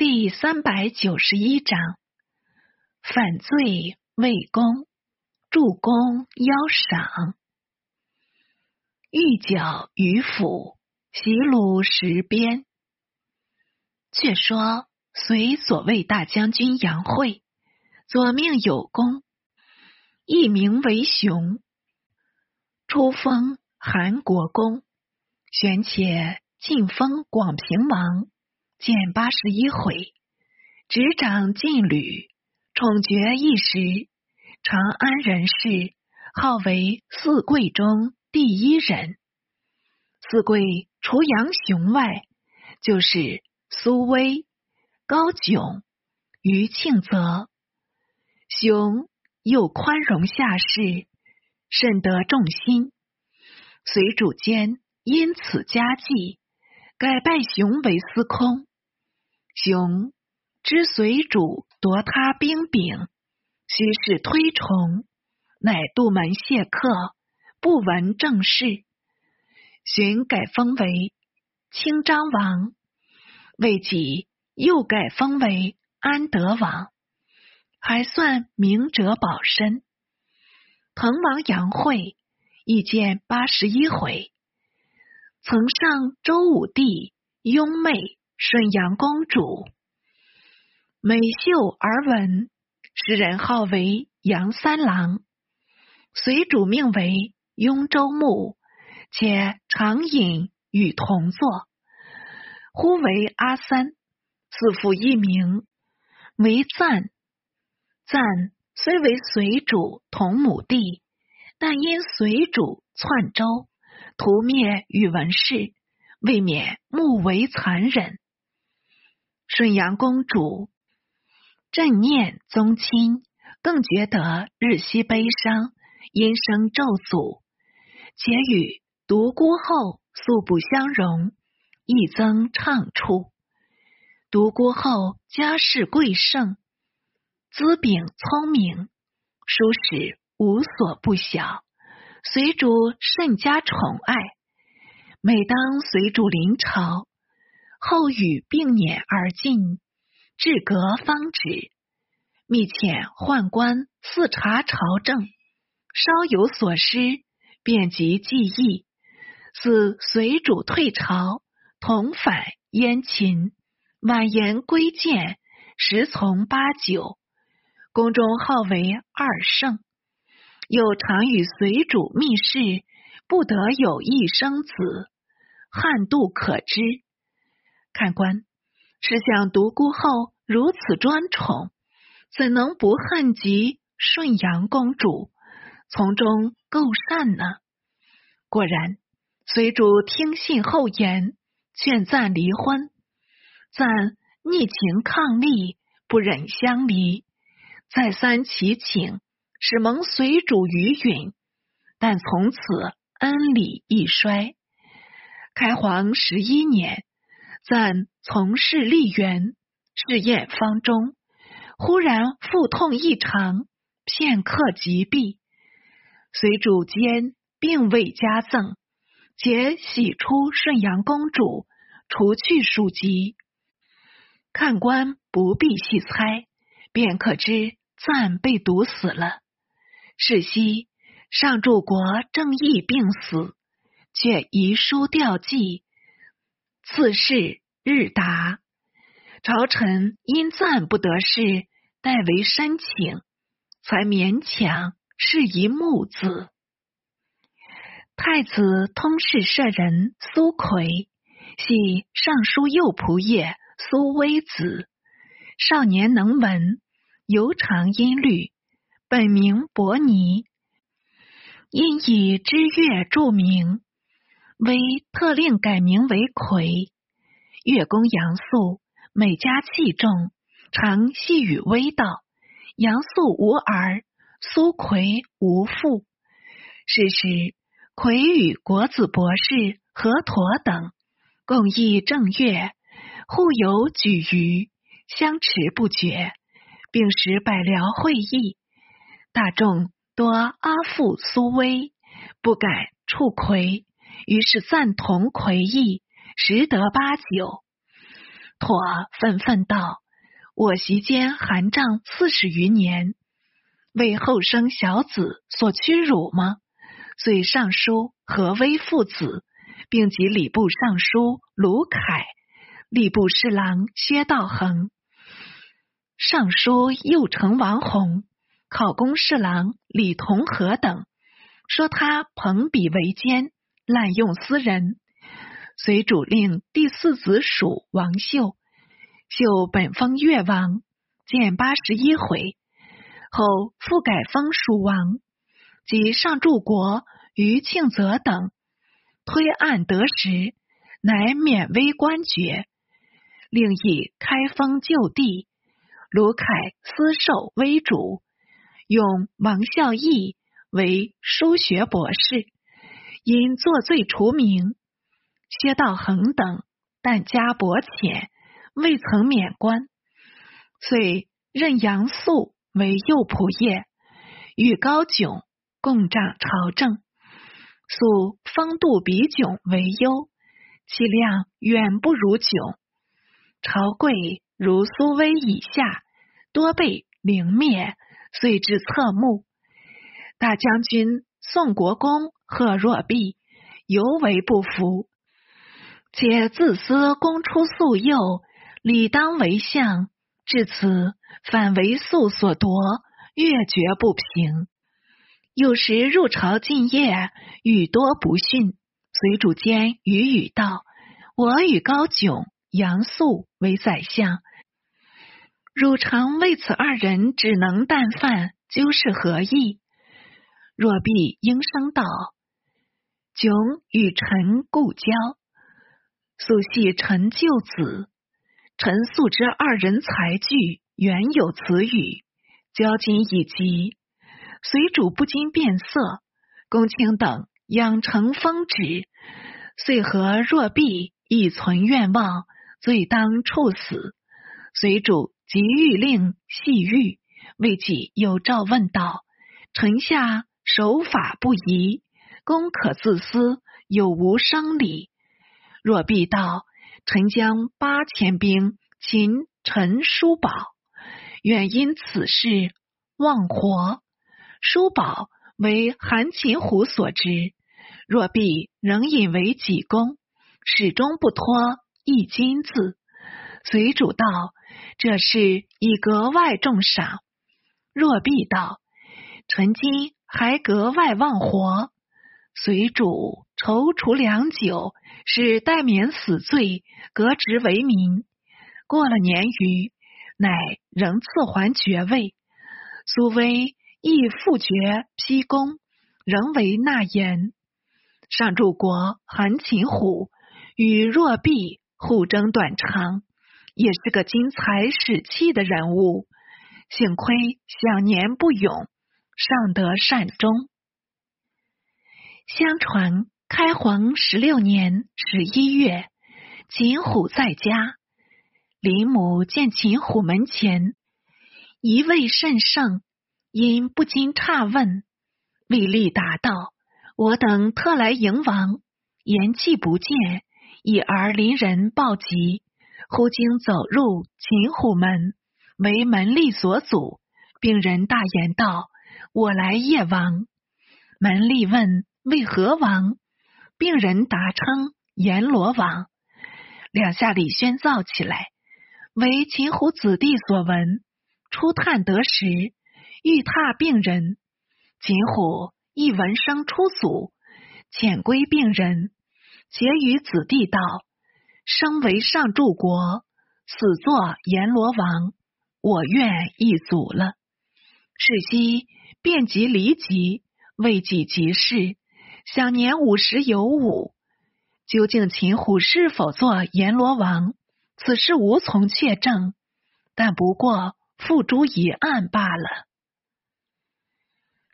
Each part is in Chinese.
第三百九十一章：反罪魏公，助公邀赏。玉角于府，袭虏十鞭。却说隋左卫大将军杨惠，左命有功，艺名为雄，初封韩国公，玄且晋封广平王，建八十一回，执掌禁旅，宠爵一时，长安人士，号为四贵中。第一人，四贵除杨雄外，就是苏威、高炯、于庆泽。雄又宽容下士，甚得众心。随主间因此加计，改拜雄为司空。雄知随主夺他兵柄，须是推崇，乃杜门谢客。不闻政事，寻改封为清章王，未几又改封为安德王，还算明哲保身。滕王杨惠一见八十一回，曾上周武帝拥妹顺阳公主，美秀而闻，时人号为杨三郎，随主命为。雍州牧，且常饮与同坐。呼为阿三，自父一名为赞。赞虽为随主同母弟，但因随主篡周，屠灭宇文氏，未免目为残忍。顺阳公主正念宗亲，更觉得日夕悲伤，因生咒诅。且与独孤后素不相容，亦增畅处。独孤后家世贵盛，资禀聪明，书史无所不晓，随主甚加宠爱。每当随主临朝，后与并辇而进，至阁方止，密遣宦官四察朝政，稍有所失。便即记忆，似随主退朝，同返燕秦，婉言归见，十从八九。宫中号为二圣，又常与随主密室，不得有一生子，汉度可知。看官，是想独孤后如此专宠，怎能不恨及顺阳公主？从中构善呢。果然，随主听信后言，劝赞离婚。赞逆情抗力，不忍相离，再三祈请，使蒙随主余允。但从此恩礼一衰。开皇十一年，赞从事吏员，试验方中，忽然腹痛异常，片刻即毙。随主间并未加赠，且喜出顺阳公主，除去属籍。看官不必细猜，便可知赞被毒死了。是夕，上柱国正义病死，却遗书吊祭。次世日达，朝臣因赞不得事，代为申请，才勉强。是一木字。太子通事舍人苏奎，系尚书右仆射苏威子。少年能文，尤长音律，本名伯尼，因以知乐著名，为特令改名为魁。乐公杨素每家器重，常细语微道。杨素无儿。苏奎无父，是时奎与国子博士何佗等共议正月，互有举于相持不绝，并使百僚会议。大众多阿父苏威，不敢触奎，于是赞同奎意，时得八九。妥愤愤道：“我席间寒帐四十余年，为后生小子所屈辱吗？”遂上书何威父子，并及礼部尚书卢凯、礼部侍郎薛道衡、尚书右丞王弘、考功侍郎李同和等，说他朋比为奸，滥用私人。随主令第四子属王秀，秀本封越王，建八十一回，后复改封蜀王。及上柱国于庆泽等推案得实，乃免微官爵，另以开封旧地。卢凯私授微主，用王孝义为书学博士，因作罪除名。薛道衡等但家薄浅，未曾免官，遂任杨素为右仆射，与高炯。共掌朝政，素风度比炯为优，气量远不如炯。朝贵如苏威以下，多被凌灭，遂至侧目。大将军宋国公贺若弼尤为不服，且自私公出素幼，理当为相，至此反为素所夺，越觉不平。有时入朝进谒，语多不逊。随主间语语道：“我与高炯、杨素为宰相，汝常为此二人只能淡饭，究是何意？”若必应声道：“炯与臣故交，素系臣旧子。臣素知二人才具，原有此语，交今已极。”随主不禁变色，公卿等养成风止，遂和若必亦存愿望，罪当处死。随主即欲令细狱，未几有诏问道：“臣下守法不宜，公可自私，有无生理？”若必道：“臣将八千兵擒陈叔宝，愿因此事忘活。”叔宝为韩擒虎所知，若必仍引为己功，始终不脱一金字。随主道：“这事已格外重赏。”若必道：“臣今还格外忘活。”随主踌躇良久，使待免死罪，革职为民。过了年余，乃仍赐还爵位。苏威。亦复爵披功，仍为纳言。上柱国韩擒虎与若弼互争短长，也是个精才使气的人物。幸亏享年不永，尚得善终。相传开皇十六年十一月，秦虎在家，林母见秦虎门前一位甚盛。因不禁诧问，李立答道：“我等特来迎王，言既不见，已而邻人报急，忽经走入秦虎门，为门吏所阻，病人大言道：‘我来夜王。’门吏问为何王，病人答称阎罗王。两下里宣造起来，为秦虎子弟所闻，初探得时。”欲踏病人，秦虎一闻声出阻，遣归病人，结与子弟道：“生为上柱国，死作阎罗王，我愿一阻了。”是夕便即离疾，未几即事，享年五十有五。究竟秦虎是否做阎罗王，此事无从确证，但不过付诸一案罢了。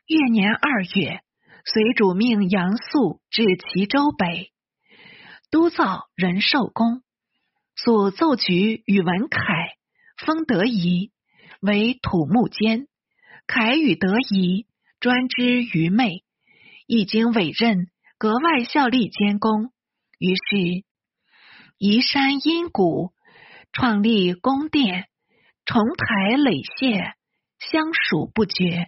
月年二月，随主命杨素至齐州北，督造仁寿宫。所奏举宇文凯，封德仪为土木监。凯与德仪专知愚昧，一经委任，格外效力监工。于是移山阴谷，创立宫殿，重台垒榭，相属不绝。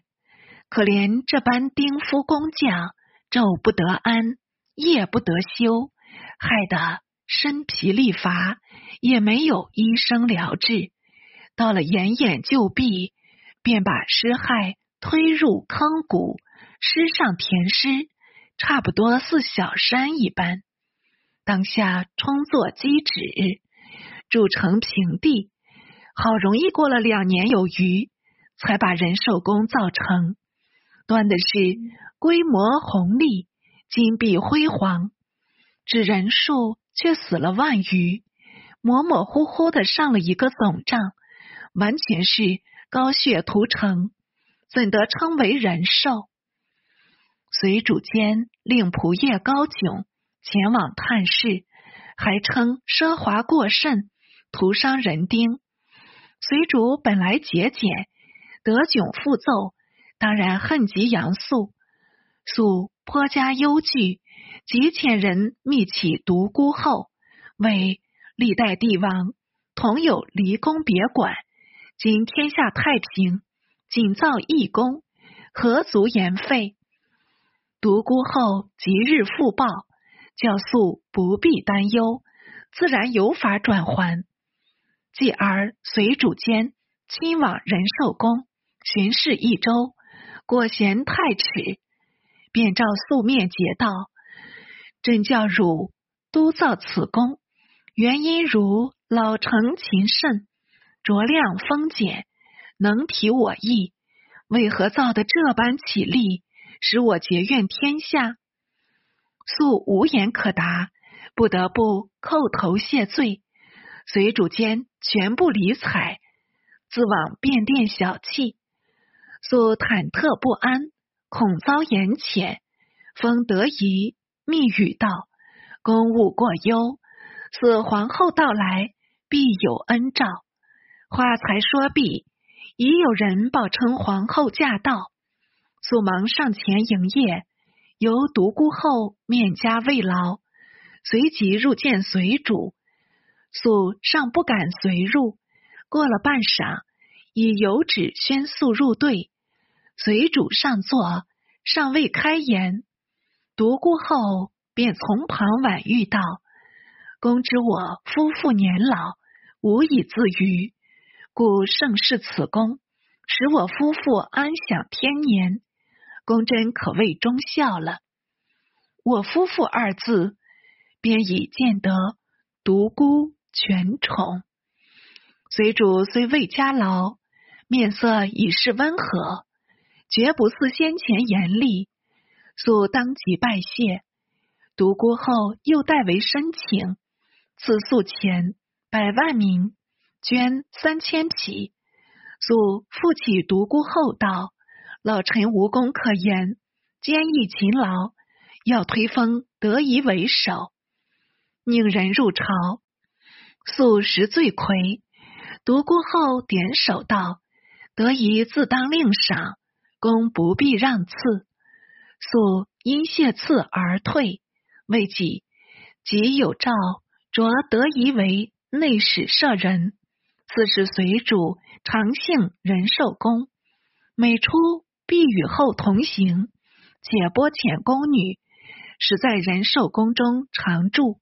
可怜这般丁夫工匠，昼不得安，夜不得休，害得身疲力乏，也没有医生疗治。到了奄奄就毙，便把尸骸推入坑谷，尸上填诗，差不多似小山一般。当下充作基址，筑成平地，好容易过了两年有余，才把仁寿宫造成。端的是规模宏丽，金碧辉煌，只人数却死了万余，模模糊糊的上了一个总账，完全是高血屠城，怎得称为仁寿？随主监令仆夜高炯前往探视，还称奢华过甚，徒伤人丁。随主本来节俭，得炯复奏。当然恨极杨素，素颇加忧惧，即遣人密启独孤后，为历代帝王同有离宫别馆。今天下太平，仅造一宫，何足言废？独孤后即日复报，教素不必担忧，自然有法转还。继而随主监亲往仁寿宫巡视一周。果嫌太迟，便召素面解道：“朕教汝督造此宫，原因如老成勤慎，酌量丰俭，能体我意。为何造的这般绮丽，使我结怨天下？”素无言可答，不得不叩头谢罪。随主间全不理睬，自往便殿小憩。素忐忑不安，恐遭言遣，封得宜密语道：“公务过忧，似皇后到来，必有恩诏。”话才说毕，已有人报称皇后驾到。素忙上前迎谒，由独孤后面加慰劳，随即入见随主。素尚不敢随入，过了半晌。以有旨宣素入队，随主上座，尚未开言，独孤后便从旁婉谕道：“公知我夫妇年老，无以自娱，故盛世此功，使我夫妇安享天年。公真可谓忠孝了。我夫妇二字，便已见得独孤全宠。随主虽未加劳。”面色已是温和，绝不似先前严厉。素当即拜谢，独孤后又代为申请，赐素钱百万名，捐三千匹。素复起独孤后道：“老臣无功可言，坚毅勤劳，要推封德仪为首，宁人入朝。”素实罪魁，独孤后点首道。得宜自当令赏，公不必让赐。素因谢赐而退。未几，即有诏着得宜为内史舍人。此时随主常幸仁寿宫，每出必与后同行，且拨遣宫女，使在仁寿宫中常住，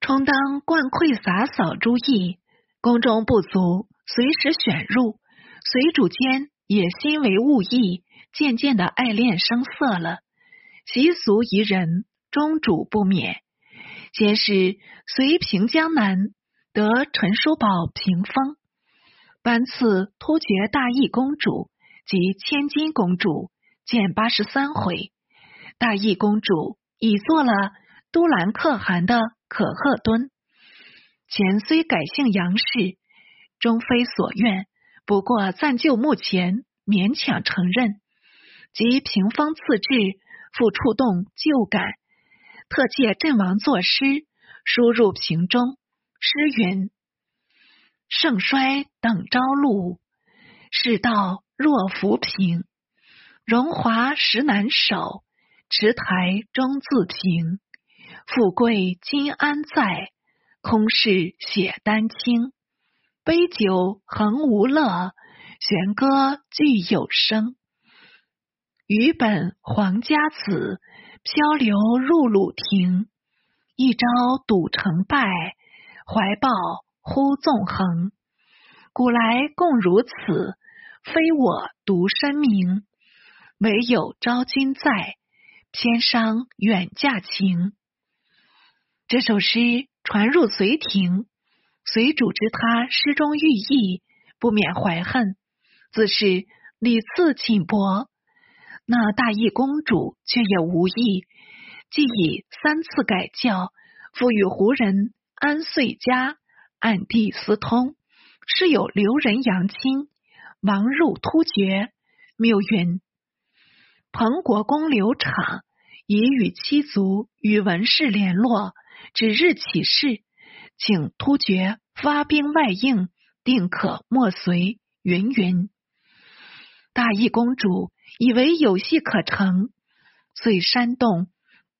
充当灌馈洒扫诸役。宫中不足，随时选入。随主间也心为物役，渐渐的爱恋声色了。习俗宜人，终主不免。先是随平江南得陈叔宝屏风，班赐突厥大义公主及千金公主，见八十三回。大义公主已做了都兰可汗的可贺敦，前虽改姓杨氏，终非所愿。不过暂就目前勉强承认，及屏风赐制，复触动旧感，特借阵亡作诗，输入瓶中。诗云：“盛衰等朝露，世道若浮萍。荣华实难守，池台终自平。富贵今安在？空是血丹青，杯酒恒无乐，弦歌俱有声。余本皇家子，漂流入鲁庭。一朝赌成败，怀抱忽纵横。古来共如此，非我独身名。唯有昭君在，偏伤远嫁情。这首诗传入隋庭，隋主知他诗中寓意，不免怀恨，自是屡次请薄。那大义公主却也无意。既已三次改教，赋予胡人安遂家，暗地私通，是有留人杨亲，亡入突厥。谬云：彭国公刘昶已与妻族与文士联络，指日起事，请突厥发兵外应，定可莫随。云云。大义公主以为有戏可成，遂煽动。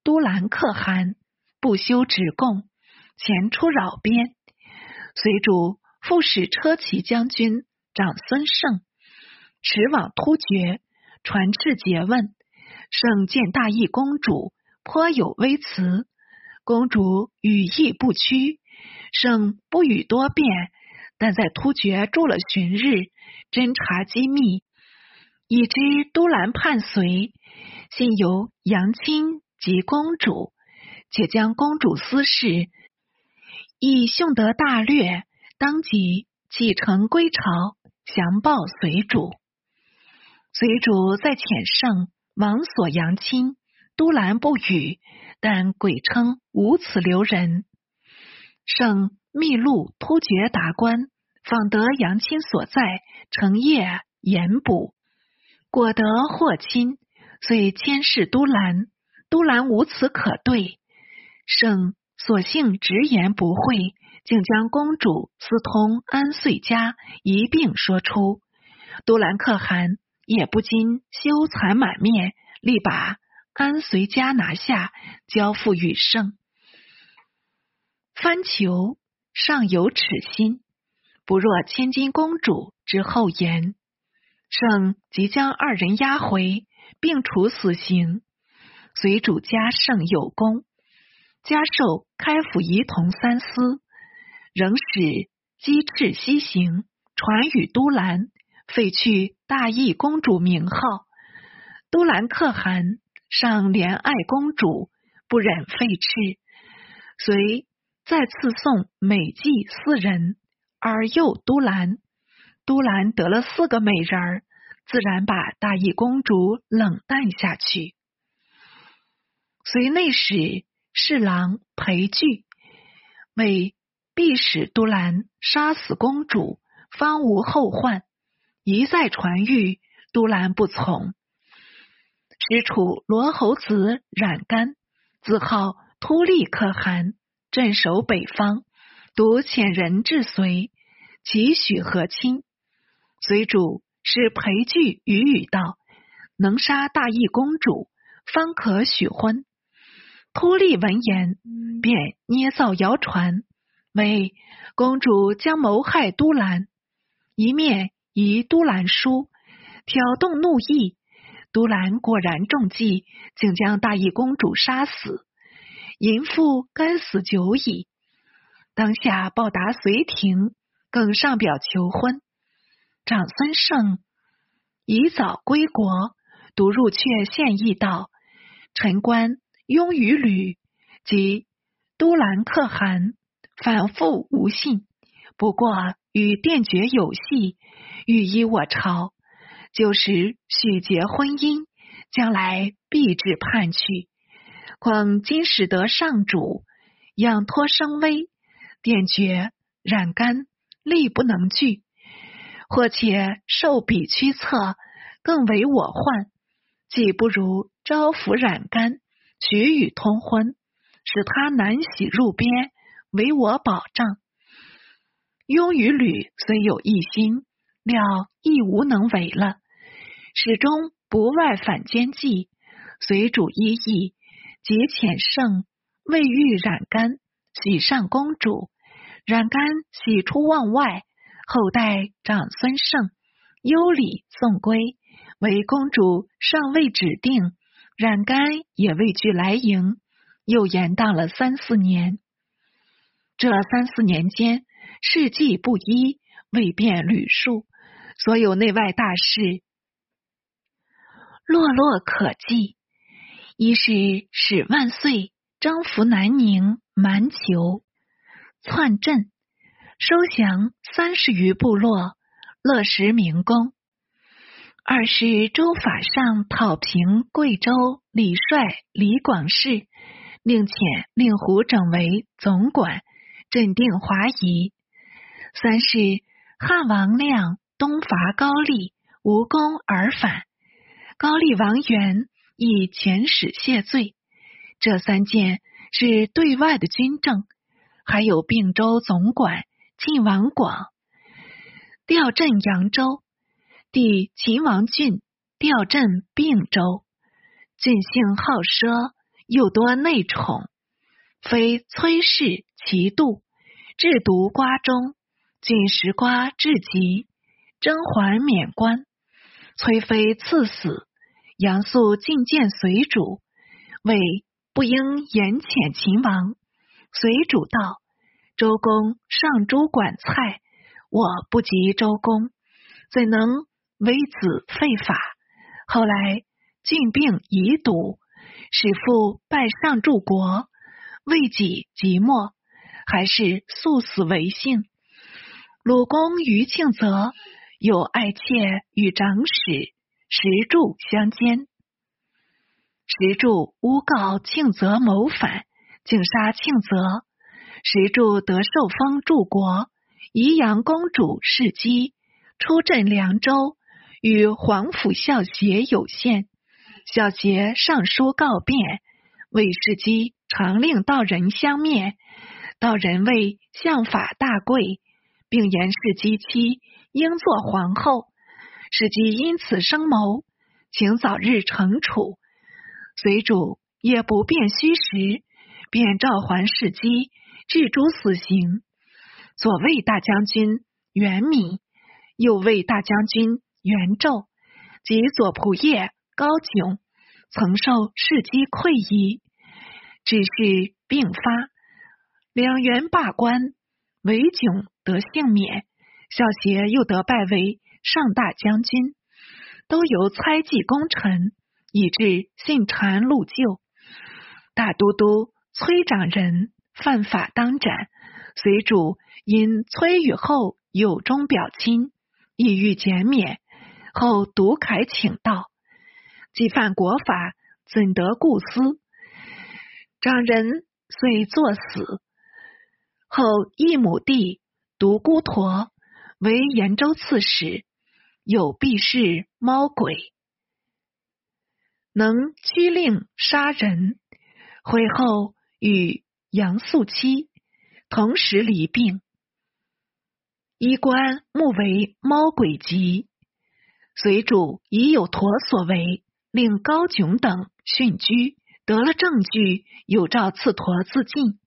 都兰可汗不修止贡，前出扰边。随主副使车骑将军长孙胜驰往突厥，传旨诘问。圣见大义公主颇有微词，公主语意不屈。胜不语多辩，但在突厥住了旬日，侦查机密，已知都兰叛隋，信由杨亲。及公主，且将公主私事以兄得大略，当即启程归朝，详报随主。随主在遣圣王所杨亲，都兰不语，但鬼称无此留人。圣密录突厥达官，访得杨亲所在，成夜严捕，果得获亲，遂监视都兰。都兰无此可对，圣索性直言不讳，竟将公主私通安遂家一并说出。都兰可汗也不禁羞惭满面，力把安遂家拿下，交付与圣。番求尚有耻心，不若千金公主之后言。圣即将二人押回，并处死刑。随主家圣有功，加授开府仪同三司，仍使鸡翅西行，传与都兰，废去大义公主名号。都兰可汗尚怜爱公主，不忍废斥，遂再次送美妓四人，而又都兰。都兰得了四个美人儿，自然把大义公主冷淡下去。随内史侍郎裴矩为必使都兰杀死公主，方无后患。一再传谕，都兰不从。使楚罗侯子冉干，自号突利可汗，镇守北方，独遣人至隋，其许和亲。随主是裴矩语语道：“能杀大义公主，方可许婚。”突利闻言，便捏造谣传，为公主将谋害都兰，一面以都兰书挑动怒意。都兰果然中计，竟将大义公主杀死。淫妇该死久矣。当下报答隋廷，更上表求婚。长孙晟宜早归国，独入阙献议道：“臣官。”拥于吕及都兰可汗，反复无信。不过与殿爵有隙，欲依我朝，旧时许结婚姻，将来必至叛去。况今使得上主仰托声威，殿爵染干力不能拒，或且受彼驱策，更为我患。既不如招抚染干。许与通婚，使他难喜入边，为我保障。雍与吕虽有一心，料亦无能为了。始终不外反间计，随主依议，即遣圣未遇染干，喜上公主，冉干喜出望外，后代长孙晟优礼送归，为公主尚未指定，冉干也未具来迎，又延宕了三四年。这三四年间，事迹不一，未便捋述，所有内外大事，落落可记。一是使万岁征服南宁、蛮酋，篡镇，收降三十余部落，乐食民工；二是州法上讨平贵州李帅李广世，令遣令狐整为总管，镇定华夷；三是汉王亮东伐高丽，无功而返，高丽王元。以遣使谢罪，这三件是对外的军政。还有并州总管晋王广调镇扬州，弟秦王俊调镇并州。俊性好奢，又多内宠，非崔氏其度，制毒瓜中。俊食瓜至极，甄嬛免官，崔妃赐死。杨素进见随主，谓不应言遣秦王。随主道：“周公上诸管蔡，我不及周公，怎能为子废法？”后来郡病已笃，使父拜上柱国，为己即没，还是素死为幸。鲁公于庆泽有爱妾与长史。石柱相奸，石柱诬告庆泽谋反，竟杀庆泽。石柱得受封柱国，宜阳公主世姬出镇凉州，与皇甫孝协有限。孝协上书告变，为世姬常令道人相面。道人谓相法大贵，并言世姬妻应做皇后。使姬因此生谋，请早日惩处。随主也不便虚实，便召还世姬，置诸死刑。左卫大将军袁敏，右卫大将军袁胄及左仆射高炯，曾受世姬馈依，只是病发，两员罢官，韦炯得幸免，孝协又得拜为。上大将军都由猜忌功臣，以致信谗禄就。大都督崔长仁犯法当斩，随主因崔与后有中表亲，意欲减免，后独凯请道：既犯国法，怎得故私？长人遂作死。后一母弟独孤陀为延州刺史。有必是猫鬼，能驱令杀人。会后与杨素妻同时离病，衣冠目为猫鬼疾。随主已有陀所为，令高炯等殉居，得了证据，有诏赐陀自尽。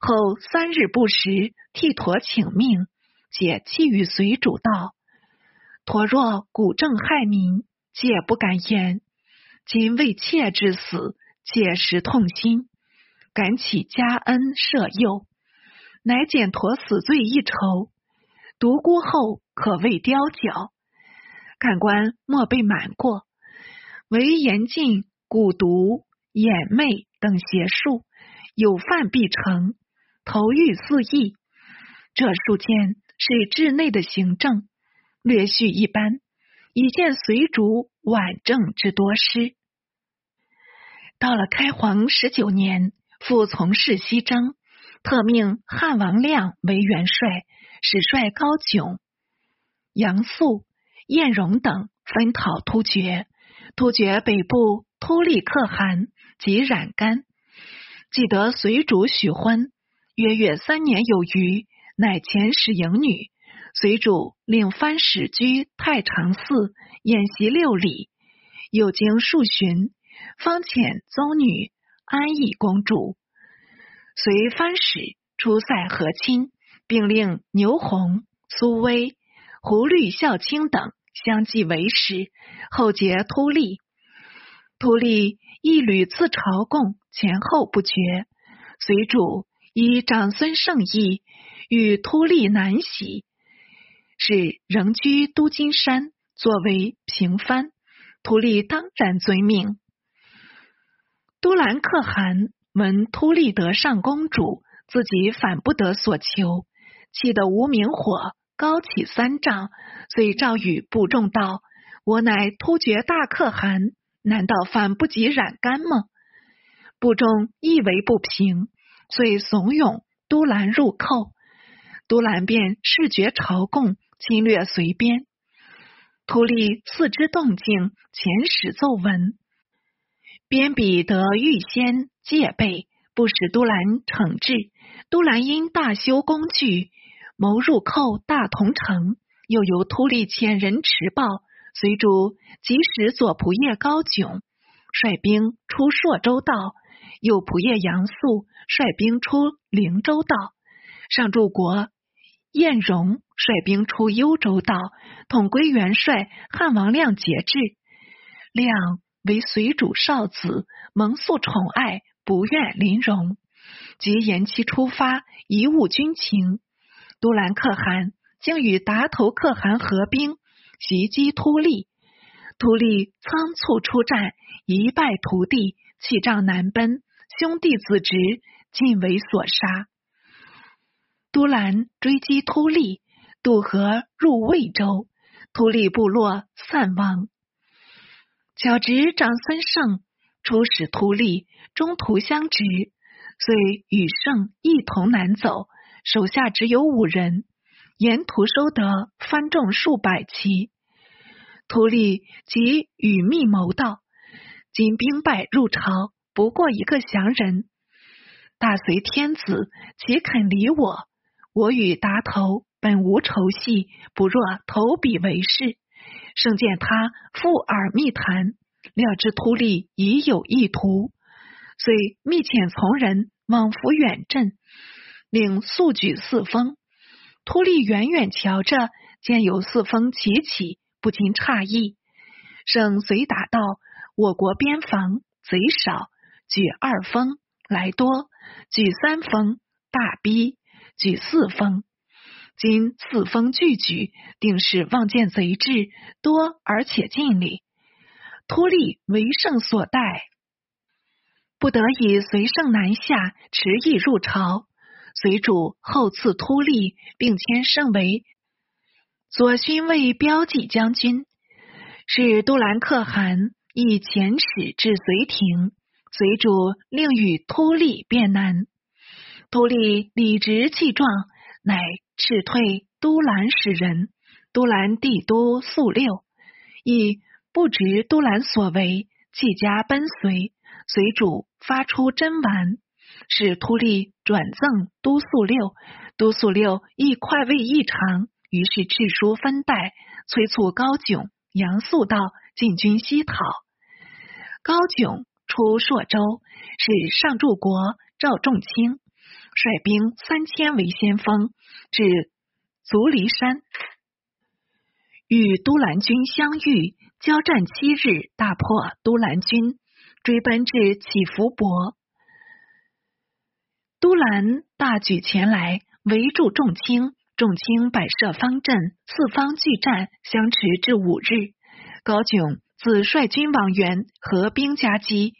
后三日不食，替陀请命，且弃于随主道。陀若古正害民，皆不敢言。今为妾之死，切实痛心，感起加恩赦宥，乃减陀死罪一筹。独孤后可谓雕角，看官莫被瞒过，唯严禁蛊毒、眼魅等邪术，有犯必成，投狱肆意。这数件是治内的行政。略叙一般，以见随主晚政之多失。到了开皇十九年，复从事西征，特命汉王亮为元帅，使帅高炯、杨素、晏荣等分讨突厥。突厥北部突利可汗及冉干，既得随主许婚，约月三年有余，乃遣使迎女。随主令藩使居太常寺演习六礼，又经数旬，方遣宗女安邑公主。随藩使出塞和亲，并令牛弘、苏威、胡律孝卿等相继为师，后结突利。突利一屡自朝贡，前后不绝。随主以长孙胜义与突利南徙，是仍居都金山，作为平藩。突利当然遵命。都兰可汗闻突利得上公主，自己反不得所求，气得无名火高起三丈，遂诏谕部众道：“我乃突厥大可汗，难道反不及染干吗？”部众亦为不平，遂怂恿都兰入寇。都兰便视觉朝贡，侵略随边。突利四之动静，遣使奏闻。边彼得预先戒备，不使都兰惩治。都兰因大修工具，谋入寇大同城，又由突利遣人持报，随主即使左仆射高炯率兵出朔州道，右仆射杨素率兵出灵州道，上柱国晏荣率兵出幽州道，统归元帅汉王亮节制。亮为随主少子，蒙素宠爱，不愿临戎，即延期出发，贻误军情。都兰可汗竟与达头可汗合兵袭击突利，突利仓促出战，一败涂地，弃帐南奔，兄弟子侄尽为所杀。都兰追击突利，渡河入魏州，突利部落散亡。小侄长孙胜出使突利，中途相执，遂与胜一同南走，手下只有五人，沿途收得番众数百骑。突利即与密谋道：“今兵败入朝，不过一个降人，大隋天子岂肯理我？”我与达头本无仇隙，不若投笔为誓。胜见他附耳密谈，料知突利已有意图，遂密遣从人往伏远镇，令速举四封。突利远远瞧着，见有四封齐起，不禁诧异。胜随答道：“我国边防贼少，举二封来多，举三封大逼。”举四封，今四封俱举，定是望见贼至多而且尽力。突利为胜所待，不得已随胜南下，迟意入朝。随主后赐突利，并迁胜为左勋卫标记将军。是都兰可汗以遣使至隋庭，随主令与突利辩难。突利理直气壮，乃斥退都兰使人。都兰帝都肃六，亦不知都兰所为，弃家奔随。随主发出真丸，使突利转赠都肃六。都肃六亦快慰异常，于是敕书分代，催促高炯、杨素道进军西讨。高炯出朔州，使上柱国赵仲卿。率兵三千为先锋，至足离山，与都兰军相遇，交战七日，大破都兰军，追奔至乞伏伯。都兰大举前来，围住众卿，众卿摆设方阵，四方拒战，相持至五日。高炯子率军往援，合兵夹击，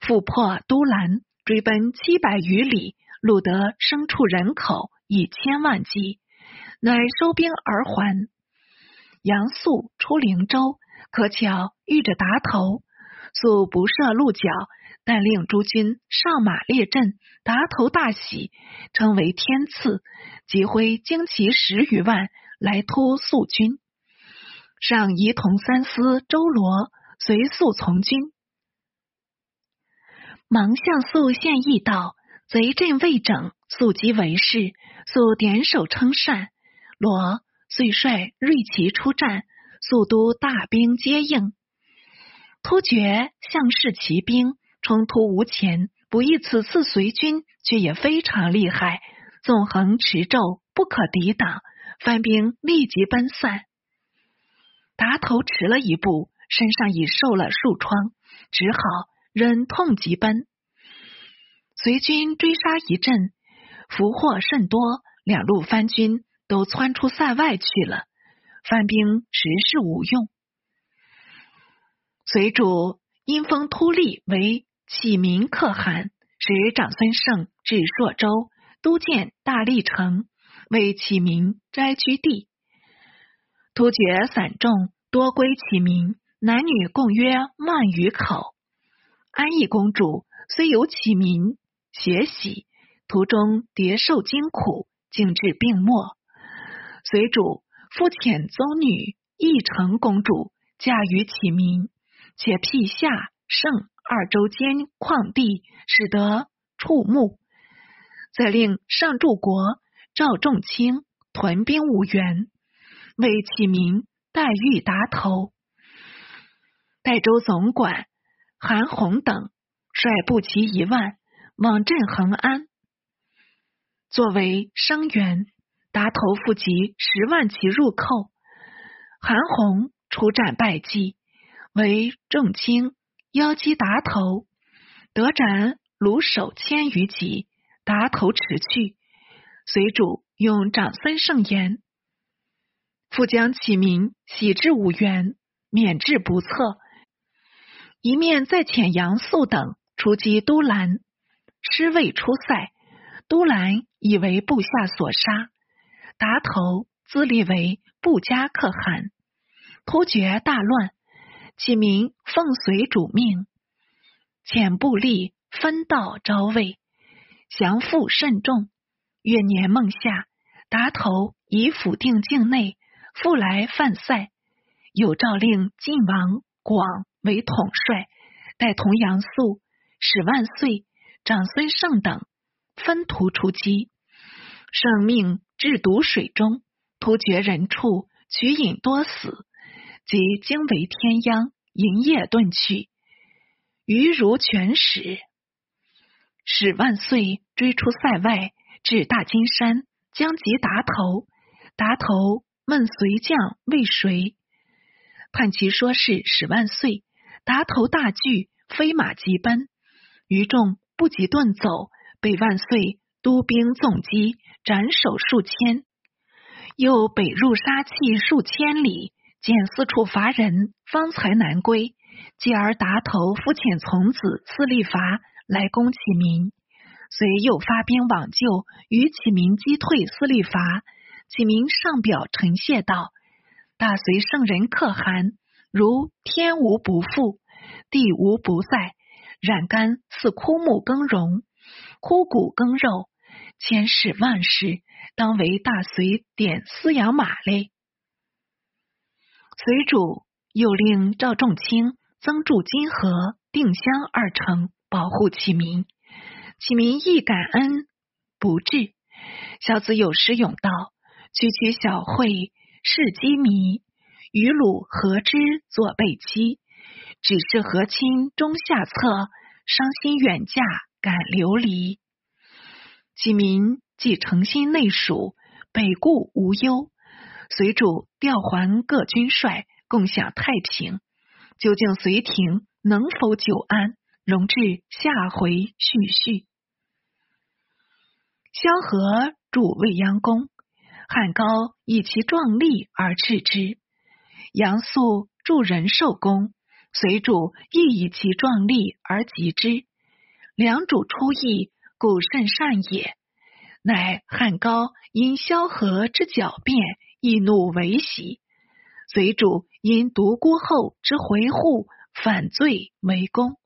复破都兰，追奔七百余里。录得牲畜人口以千万计，乃收兵而还。杨素出灵州，可巧遇着达头，素不设鹿角，但令诸军上马列阵。达头大喜，称为天赐，即挥精骑十余万来突素军。上仪同三司周罗随速从军，忙向素献议道。贼阵未整，速即为事。速点手称善。罗遂率锐骑出战，速都大兵接应。突厥项氏骑兵冲突无前，不意此次随军却也非常厉害。纵横驰骤，不可抵挡。番兵立即奔散。达头迟了一步，身上已受了数疮，只好忍痛疾奔。随军追杀一阵，俘获甚多，两路番军都窜出塞外去了。番兵实是无用。随主因封突利为启民可汗，使长孙晟至朔州督建大历城，为启民斋居地。突厥散众多归启民，男女共约万余口。安邑公主虽有启民携喜，途中迭受惊苦，竟至病没。随主复遣宗女义成公主嫁于启民。且辟下圣二州间旷地，使得触目。再令上柱国赵仲卿屯兵五原，为起民待遇达头。代州总管韩红等率步骑一万往镇恒安，作为声援。达头复集十万骑入寇，韩红出战败绩。为众卿邀击达头，得斩卢守千余级，达头驰去。随主用长孙盛言，复将启民徙至五原，免至不测。一面再遣杨素等出击都兰，师未出塞，都兰以为部下所杀，达头自立为部家可汗，突厥大乱。启民奉随主命，遣部吏分道招魏，降附甚众。月年孟夏，达头以府定境内，复来犯塞。有诏令晋王广为统帅，带同杨素、史万岁、长孙晟等分途出击。圣命至毒水中，突厥人畜取饮多死。即惊为天殃，营业遁去，余如全使。使万岁追出塞外，至大金山，将及达头。达头问随将为谁？探其说是使万岁。达头大惧，飞马急奔。余众不及遁走，被万岁督兵纵击，斩首数千，又北入杀气数千里。见四处伐人，方才难归。继而达头复遣从子司立伐来攻启民，遂又发兵往救，与启民击退司立伐。启明上表陈谢道：“大隋圣人可汗，如天无不复，地无不在。染干似枯木耕荣，枯骨耕肉，千世万世，当为大隋点饲养马嘞。”随主又令赵仲卿增筑金河、定襄二城，保护启民。启民亦感恩不至。小子有诗咏道：“区区小会是机迷，与鲁何之作备妻？只是和亲中下策，伤心远嫁感流离。”启民既诚心内属，北顾无忧。随主调还各军帅，共享太平。究竟隋廷能否久安？容至下回续叙。萧何筑未央宫，汉高以其壮丽而斥之；杨素助仁寿宫，隋主亦以其壮丽而极之。两主出意，故甚善也。乃汉高因萧何之狡辩。易怒为喜，随主因独孤后之回护反罪为功，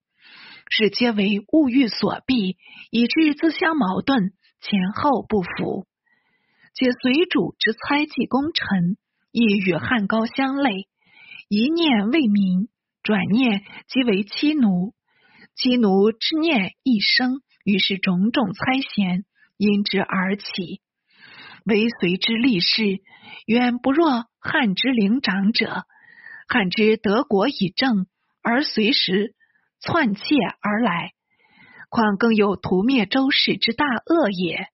是皆为物欲所蔽，以致自相矛盾，前后不符。且随主之猜忌功臣，亦与汉高相类，一念为民，转念即为妻奴，妻奴之念一生，于是种种猜嫌因之而起。为隋之立事，远不若汉之灵长者。汉之德国以正，而随时篡窃而来，况更有屠灭周氏之大恶也。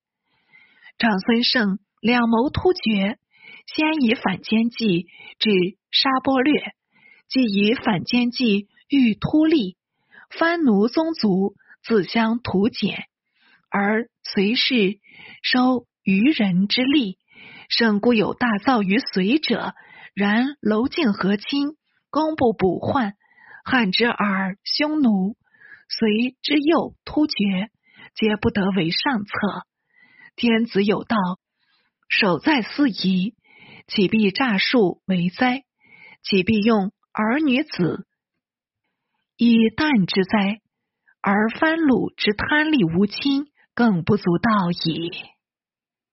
长孙晟两谋突厥，先以反间计至沙钵略，即以反间计欲突利，藩奴宗族自相图减，而随氏收渔人之利。胜固有大造于隋者，然娄敬和亲，工部补患，汉之耳匈奴，隋之右突厥，皆不得为上策。天子有道，守在四夷，岂必诈术为灾？岂必用儿女子以旦之哉？而藩鲁之贪利无亲，更不足道矣。